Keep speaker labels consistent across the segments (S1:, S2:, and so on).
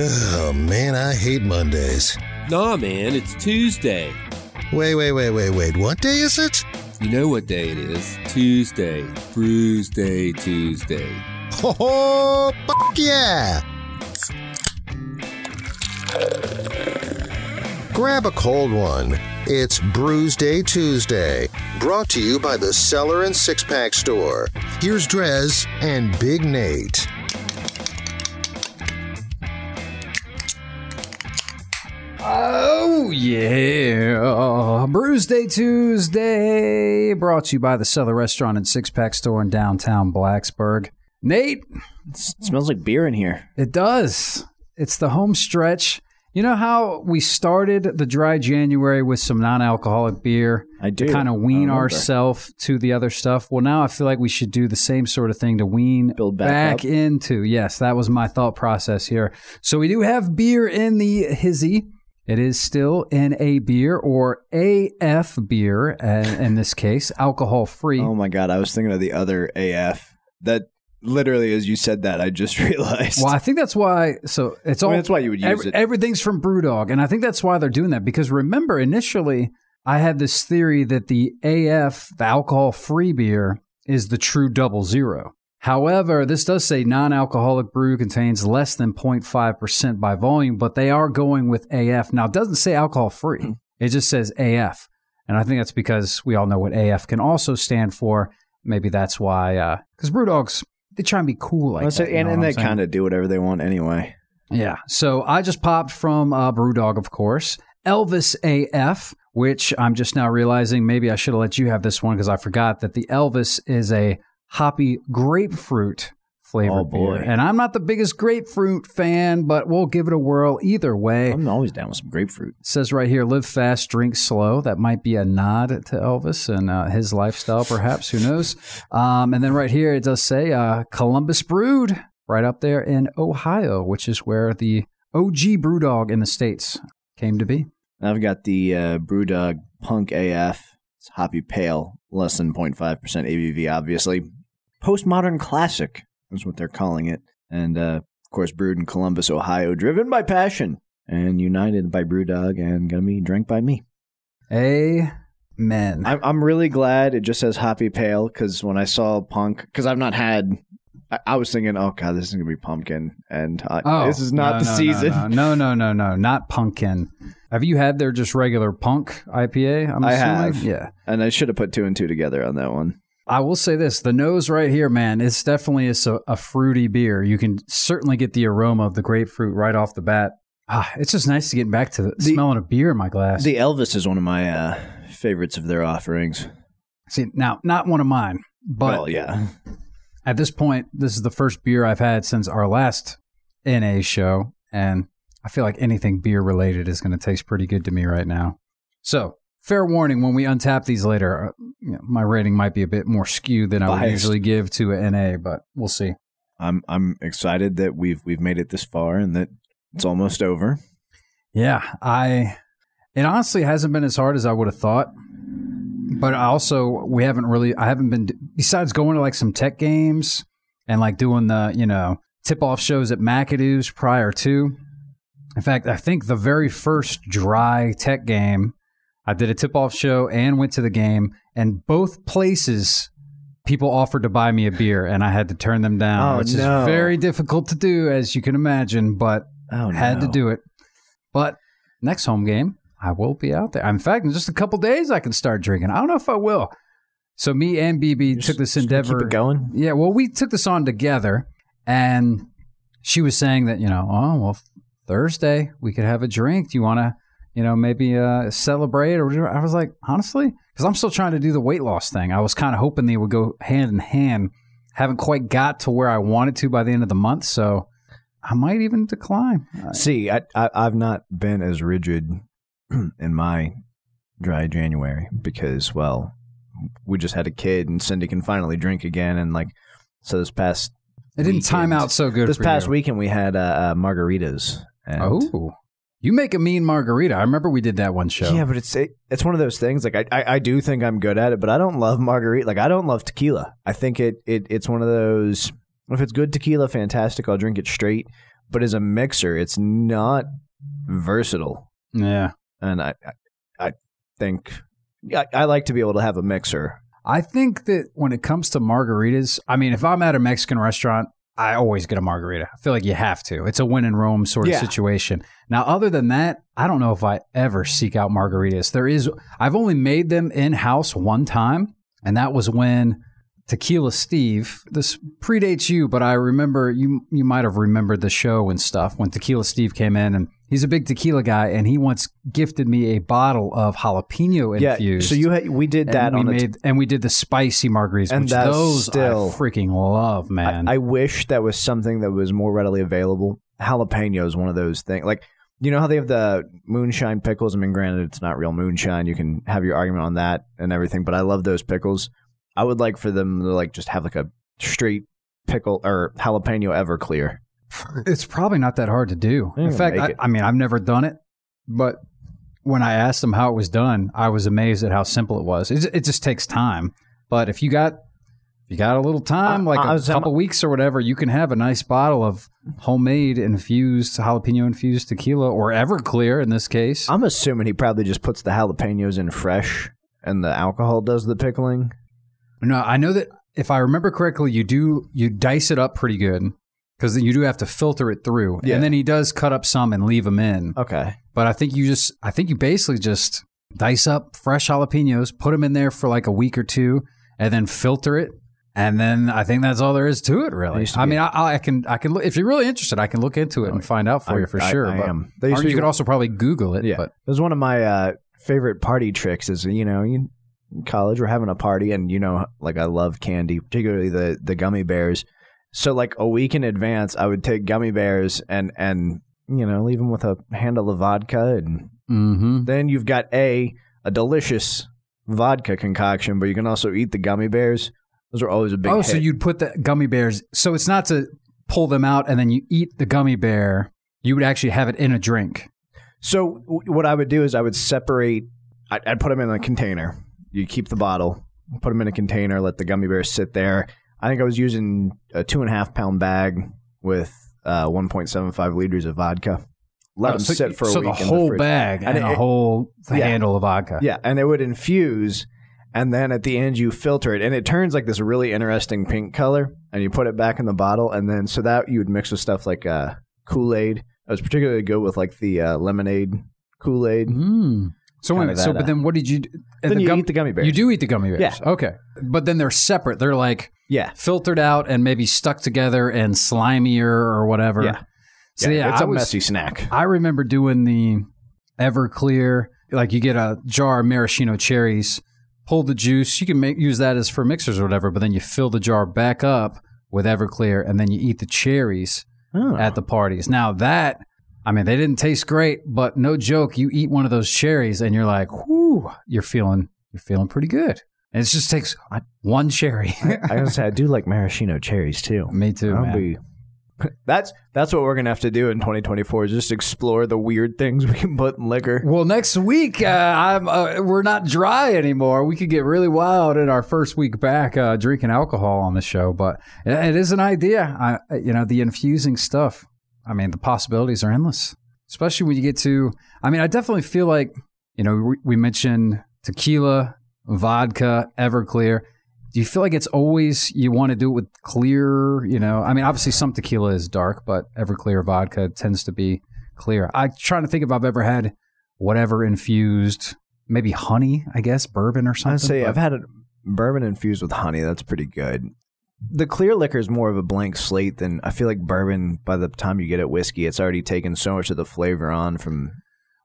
S1: Oh man, I hate Mondays.
S2: Nah, man, it's Tuesday.
S1: Wait, wait, wait, wait, wait. What day is it?
S2: You know what day it is? Tuesday. Brews Day Tuesday.
S1: Ho ho! Fuck yeah! Grab a cold one. It's Brews Day Tuesday, brought to you by the Cellar and Six Pack Store. Here's Drez and Big Nate.
S3: Oh, yeah. Uh, Brews Day Tuesday, brought to you by the Cellar Restaurant and Six Pack Store in downtown Blacksburg. Nate,
S4: It smells like beer in here.
S3: it does. It's the home stretch. You know how we started the dry January with some non alcoholic beer?
S4: I do.
S3: To kind of wean ourselves to the other stuff. Well, now I feel like we should do the same sort of thing to wean
S4: Build back up.
S3: into. Yes, that was my thought process here. So we do have beer in the hizzy. It is still NA beer or AF beer uh, in this case, alcohol free.
S4: Oh my god, I was thinking of the other AF. That literally, as you said that, I just realized.
S3: well, I think that's why. So it's
S4: I
S3: all
S4: mean, that's why you would use
S3: Ev-
S4: it.
S3: Everything's from Brewdog, and I think that's why they're doing that. Because remember, initially, I had this theory that the AF, the alcohol-free beer, is the true double zero. However, this does say non-alcoholic brew contains less than 0.5% by volume, but they are going with AF. Now, it doesn't say alcohol-free; it just says AF, and I think that's because we all know what AF can also stand for. Maybe that's why, because Brewdogs they try and be cool like
S4: Well, so-
S3: that.
S4: and and they kind of do whatever they want anyway.
S3: Yeah. So I just popped from uh, Brewdog, of course. Elvis AF, which I'm just now realizing maybe I should have let you have this one because I forgot that the Elvis is a hoppy grapefruit flavored
S4: Oh, boy.
S3: beer. And I'm not the biggest grapefruit fan, but we'll give it a whirl either way.
S4: I'm always down with some grapefruit.
S3: It says right here, live fast, drink slow. That might be a nod to Elvis and uh, his lifestyle, perhaps. Who knows? Um, and then right here, it does say uh, Columbus Brewed, right up there in Ohio, which is where the OG Brewdog in the States came to be.
S4: I've got the uh, Brewdog Punk AF. It's hoppy pale, less than 0.5% ABV, obviously. Postmodern classic is what they're calling it. And, uh, of course, brewed in Columbus, Ohio, driven by passion and united by Brewdog and gonna be drank by me.
S3: Amen.
S4: I'm, I'm really glad it just says hoppy pale because when I saw Punk, because I've not had, I, I was thinking, oh god, this is gonna be pumpkin, and uh,
S3: Oh,
S4: this is not
S3: no,
S4: the
S3: no,
S4: season.
S3: No, no, no, no, no, not pumpkin. Have you had their just regular punk IPA? I'm
S4: I
S3: assuming?
S4: have.
S3: Yeah.
S4: And I should have put two and two together on that one.
S3: I will say this: the nose right here, man, it's definitely a, a fruity beer. You can certainly get the aroma of the grapefruit right off the bat. Ah, it's just nice to get back to the,
S4: The-
S3: smelling a beer in my glass.
S4: The Elvis is one of my uh, favorites of their offerings.
S3: See, now not one of mine, but
S4: well, yeah,
S3: at this point, this is the first beer I've had since our last NA show, and I feel like anything beer related is going to taste pretty good to me right now. So, fair warning: when we untap these later, uh, you know, my rating might be a bit more skewed than I would usually give to a NA, but we'll see.
S4: I'm I'm excited that we've we've made it this far and that it's almost over.
S3: Yeah, I. It honestly hasn't been as hard as I would have thought, but I also we haven't really. I haven't been besides going to like some tech games and like doing the you know tip off shows at McAdoo's prior to. In fact, I think the very first dry tech game, I did a tip off show and went to the game, and both places people offered to buy me a beer, and I had to turn them down,
S4: Oh,
S3: which
S4: no.
S3: is very difficult to do, as you can imagine. But
S4: Oh,
S3: had to do it. But next home game, I will be out there. In fact, in just a couple days, I can start drinking. I don't know if I will. So me and BB
S4: Just-
S3: took this endeavor.
S4: Keep it going.
S3: Yeah, well, we took this on together, and she was saying that you know, oh well, Thursday we could have a drink. Do you want to, you know, maybe uh, celebrate or whatever? I was like, honestly, because I'm still trying to do the weight loss thing. I was kind of hoping they would go hand in hand. Haven't quite got to where I wanted to by the end of the month, so I might even decline. Uh,
S4: See, I, I I've not been as rigid in my dry January because well, we just had a kid and Cindy can finally drink again and like so this past
S3: It didn't time out so good.
S4: this past
S3: you.
S4: weekend we had uh, uh, margaritas. And
S3: Oh, you make a mean margarita. I remember we did that one show.
S4: Yeah, but it's it, it's one of those things. Like I, I I do think I'm good at it, but I don't love margarita. Like I don't love tequila. I think it it it's one of those. If it's good tequila, fantastic. I'll drink it straight. but as a mixer, it's not versatile.
S3: Yeah.
S4: And I, I, I think I, I like to be able to have a mixer.
S3: I think that when it comes to margaritas, I mean, if I'm at a Mexican restaurant, I always get a margarita. I feel like you have to. It's a win in Rome sort of
S4: Yeah.
S3: situation. Now, other than that, I don't know if I ever seek out margaritas. There is, I've only made them in house one time, and that was when Tequila Steve. This predates you, but I remember you. You might have remembered the show and stuff when Tequila Steve came in, and he's a big tequila guy, and he once gifted me a bottle of jalapeno infused.
S4: Yeah.
S3: infused.
S4: So you had, we did that
S3: and we
S4: on the
S3: made and we did the spicy margaritas,
S4: And
S3: which
S4: that's
S3: those
S4: still-
S3: I freaking love, man.
S4: I, I wish that was something that was more readily available. Jalapeno is one of those things. Like, you know how they have the moonshine pickles? I mean, granted, it's not real moonshine. You can have your argument on that and everything, but I love those pickles. I would like for them to like just have like a straight pickle or jalapeno Everclear.
S3: it's probably not that hard to do. In fact, I. I mean, I've never done it, but when I asked them how it was done, I was amazed at how simple it was. It, it just takes time, but if you got if you got a little time,
S4: I-
S3: like
S4: I
S3: a couple weeks or whatever, you can have a nice bottle of homemade infused jalapeno infused tequila or Everclear in this case.
S4: I'm assuming he probably just puts the jalapenos in fresh and the alcohol does the pickling.
S3: No, I know that if I remember correctly, you do you dice it up pretty good because you do have to filter it through,
S4: Yeah.
S3: and then he does cut up some and leave them in.
S4: Okay.
S3: But I think you just I think you basically just dice up fresh jalapenos, put them in there for like a week or two, and then filter it. And then I think that's all there is to it, really.
S4: to
S3: I mean, I, I can, I can look if you're really interested. I can look into it and find out for
S4: I-
S3: you for
S4: I-
S3: sure.
S4: I
S3: but,
S4: am. There used
S3: or
S4: to
S3: you
S4: be-
S3: could also probably Google it.
S4: Yeah,
S3: But
S4: it was one of my uh, favorite party tricks. Is you know, you, in college we're having a party, and you know, like I love candy, particularly the the gummy bears. So like a week in advance, I would take gummy bears and and you know leave them with a handle of vodka, and
S3: hmm
S4: then you've got a a delicious vodka concoction, but you can also eat the gummy bears. Those are always a big.
S3: oh,
S4: hit.
S3: so you'd put the gummy bears. So it's not to pull them out and then you eat the gummy bear. You would actually have it in a drink.
S4: So w- what I would do is I would separate. I'd, I'd put them in a container. You keep the bottle, put them in a container, let the gummy bears sit there. I think I was using a two and a half pound bag with uh, 1.75 liters of vodka. Let
S3: Oh,
S4: them
S3: so,
S4: sit for a
S3: so
S4: week
S3: the
S4: in
S3: whole
S4: the
S3: bag and,
S4: And
S3: a
S4: it-
S3: whole
S4: Yeah.
S3: handle of vodka.
S4: Yeah, and it would infuse, and then at the end you filter it, and it turns like this really interesting pink color, and you put it back in the bottle, and then so that you would mix with stuff like uh, Kool Aid. It was particularly good with like the uh, lemonade Kool Aid.
S3: Mm. So wait a So, but
S4: uh,
S3: then what did you? do?
S4: Then
S3: the
S4: you
S3: gum-
S4: eat the gummy bears.
S3: You do eat the gummy bears.
S4: Yeah.
S3: Okay. But then they're separate. They're like
S4: Yeah,
S3: filtered out and maybe stuck together and slimier or whatever.
S4: Yeah.
S3: So yeah,
S4: it's
S3: I
S4: a
S3: was,
S4: messy snack.
S3: I remember doing the Everclear. Like you get a jar of maraschino cherries, pull the juice. You can make use that as for mixers or whatever. But then you fill the jar back up with Everclear, and then you eat the cherries
S4: Oh.
S3: at the parties. Now that I mean, they didn't taste great, but no joke, you eat one of those cherries and you're like, whoo, you're feeling you're feeling pretty good. And it just takes one cherry.
S4: I gotta say, I do like maraschino cherries too.
S3: Me too,
S4: I'll
S3: man.
S4: be- that's that's what we're gonna have to do in 2024 is just explore the weird things we can put in liquor.
S3: Well, next week uh, I'm uh, we're not dry anymore. We could get really wild in our first week back uh, drinking alcohol on the show, but it, it is an idea. I, you know, the infusing stuff. I mean, the possibilities are endless, especially when you get to. I mean, I definitely feel like you know we, we mentioned tequila, vodka, Everclear. Do you feel like it's always you want to do it with clear? You know, I mean, obviously some tequila is dark, but Everclear vodka tends to be clear. I'm trying to think if I've ever had whatever infused, maybe honey, I guess, bourbon or something.
S4: I'd say
S3: but-
S4: I've had a bourbon infused with honey. That's pretty good. The clear liquor is more of a blank slate than I feel like bourbon. By the time you get it whiskey, it's already taken so much of the flavor on from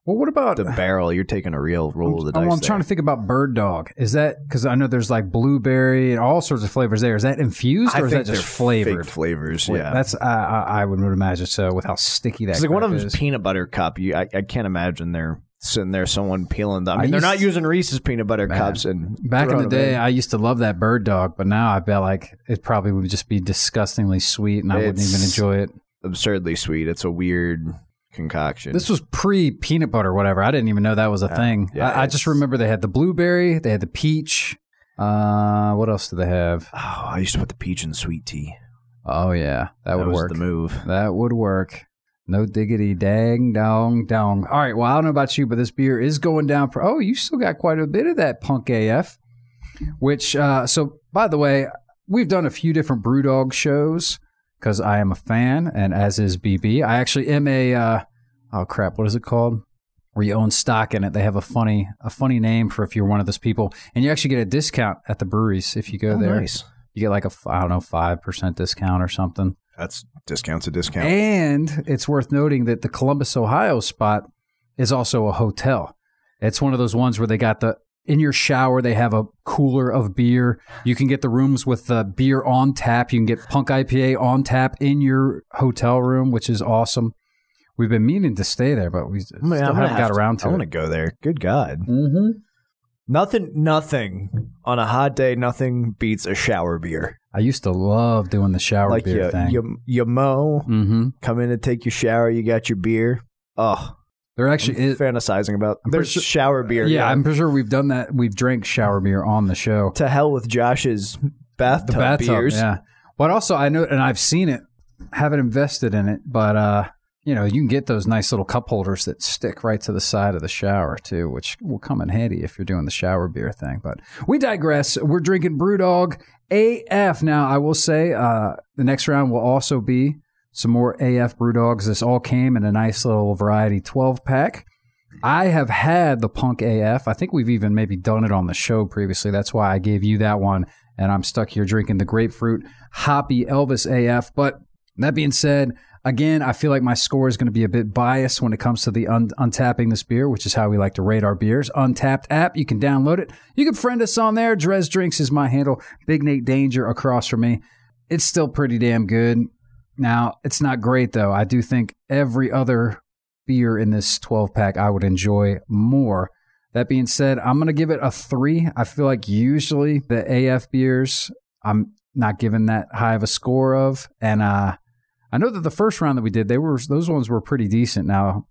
S3: well, what about
S4: the barrel. You're taking a real roll of the
S3: Oh,
S4: dice.
S3: I'm trying to think about bird dog. Is that because I know there's like blueberry and all sorts of flavors there? Is that infused or is that just flavored?
S4: flavors. Yeah,
S3: that's I, I, I would imagine so. With how sticky that
S4: it's like one of them
S3: is.
S4: is peanut butter cup. You, I, I can't imagine they're sitting there, someone peeling them. I
S3: I
S4: they're not using Reese's peanut butter
S3: Man.
S4: cups. And
S3: Back in the day, I used to love that bird dog, but now I bet like it probably would just be disgustingly sweet, and I wouldn't even enjoy it.
S4: absurdly sweet. It's a weird concoction.
S3: This was pre peanut butter, whatever. I didn't even know that was a thing.
S4: yeah,
S3: I, I just remember they had the blueberry, they had the peach. Uh, what else do they have?
S4: oh, I used to put the peach in sweet tea.
S3: Oh yeah, that, would
S4: was
S3: work.
S4: the move.
S3: That would work. No diggity dang dong dong. All right. Well, I don't know about you, but this beer is going down. For, oh, you still got quite a bit of that punk AF. Which, uh, so by the way, we've done a few different BrewDog shows because I am a fan, and as is BB. I actually am a. Uh, oh crap! What is it called? Where you own stock in it. They have a funny a funny name for if you're one of those people, and you actually get a discount at the breweries if you go
S4: Oh,
S3: there.
S4: nice.
S3: You get like a I don't know five percent discount or something.
S4: That's discount's a discount.
S3: And it's worth noting that the Columbus, Ohio spot is also a hotel. It's one of those ones where they got the in your shower they have a cooler of beer. You can get the rooms with the beer on tap. You can get Punk IPA on tap in your hotel room, which is awesome. We've been meaning to stay there, but we still
S4: I mean, I'm
S3: haven't got
S4: have to-
S3: around to
S4: I want to go there. Good God.
S3: Mm-hmm.
S4: Nothing, nothing on a hot day, nothing beats a shower beer.
S3: I used to love doing the shower
S4: like
S3: beer
S4: you,
S3: thing.
S4: you, you mow,
S3: mm-hmm.
S4: come in to take your shower, you got your beer. Oh,
S3: There
S4: I'm
S3: actually is.
S4: fantasizing about.
S3: I'm
S4: There's
S3: sure-
S4: shower beer.
S3: Yeah, I'm pretty sure we've done that. We've drank shower beer on the show.
S4: to hell with Josh's bathtub,
S3: the bathtub,
S4: beers.
S3: yeah. But also, I know, and I've seen it. Haven't invested in it, but uh, you know, you can get those nice little cup holders that stick right to the side of the shower too, which will come in handy if you're doing the shower beer thing. But we digress. We're drinking BrewDog AF now. I will say, uh, the next round will also be some more AF BrewDogs. This all came in a nice little variety 12 pack. I have had the Punk AF. I think we've even maybe done it on the show previously. That's why I gave you that one. And I'm stuck here drinking the grapefruit hoppy Elvis AF. But that being said, again, I feel like my score is going to be a bit biased when it comes to the un- untapping this beer, which is how we like to rate our beers. Untappd app, you can download it. You can friend us on there. Drez Drinks is my handle. Big Nate Danger across from me. It's still pretty damn good. Now, it's not great though. I do think every other beer in this 12 pack I would enjoy more. That being said, I'm going to give it a three. I feel like usually the AF beers, I'm not giving that high of a score of. And uh, I know that the first round that we did, they were those ones were pretty decent. Now,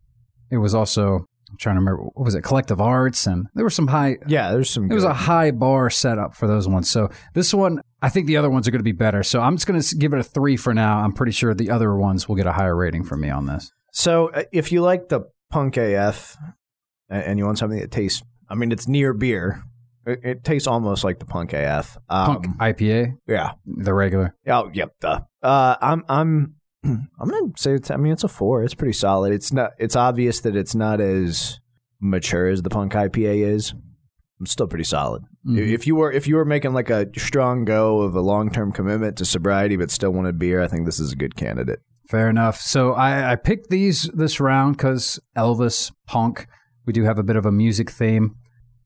S3: it was also, I'm trying to remember, what was it, Collective Arts? And there were some high,
S4: yeah. There's some.
S3: it was a high bar set up for those ones. So this one, I think the other ones are going to be better. So I'm just going to give it a three for now. I'm pretty sure the other ones will get a higher rating from me on this.
S4: So uh, if you like the punk AF and you want something that tastes, I mean, it's near beer. It, it tastes almost like the punk AF. Um,
S3: Punk IPA,
S4: Yeah.
S3: the regular.
S4: Oh, yep. Duh. Uh, I'm I'm I'm gonna say it's. I mean, it's a four. It's pretty solid. It's not. It's obvious that it's not as mature as the punk IPA is. It's still pretty solid.
S3: Mhm.
S4: If you were if you were making like a strong go of a long term commitment to sobriety, but still wanted beer, I think this is a good candidate.
S3: Fair enough. So I, I picked these this round because Elvis, punk. We do have a bit of a music theme.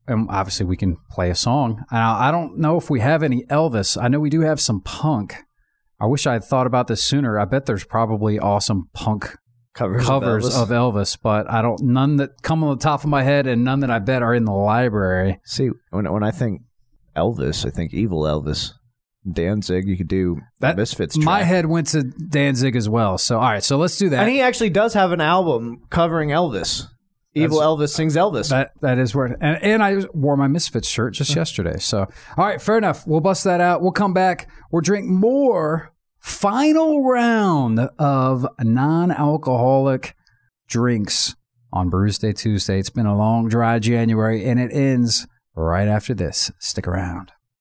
S3: And obviously, we can play a song. Now, I don't know if we have any Elvis. I know we do have some punk. I wish I had thought about this sooner. I bet there's probably awesome punk
S4: Covers, of Elvis.
S3: of Elvis, but I don't none that come on the top of my head, and none that I bet are in the library.
S4: See, when when I think Elvis, I think evil Elvis. Danzig, you could do
S3: That-
S4: Misfits.
S3: My head went to Danzig as well. So, all right, so let's do that.
S4: and he actually does have an album covering Elvis. Evil Elvis sings Elvis.
S3: That that is where and, and I wore my Misfits shirt just uh-huh. yesterday. So all right, fair enough. We'll bust that out. We'll come back. We'll drink more final round of non-alcoholic drinks on Brews Day Tuesday. It's been a long dry January and it ends right after this. Stick around.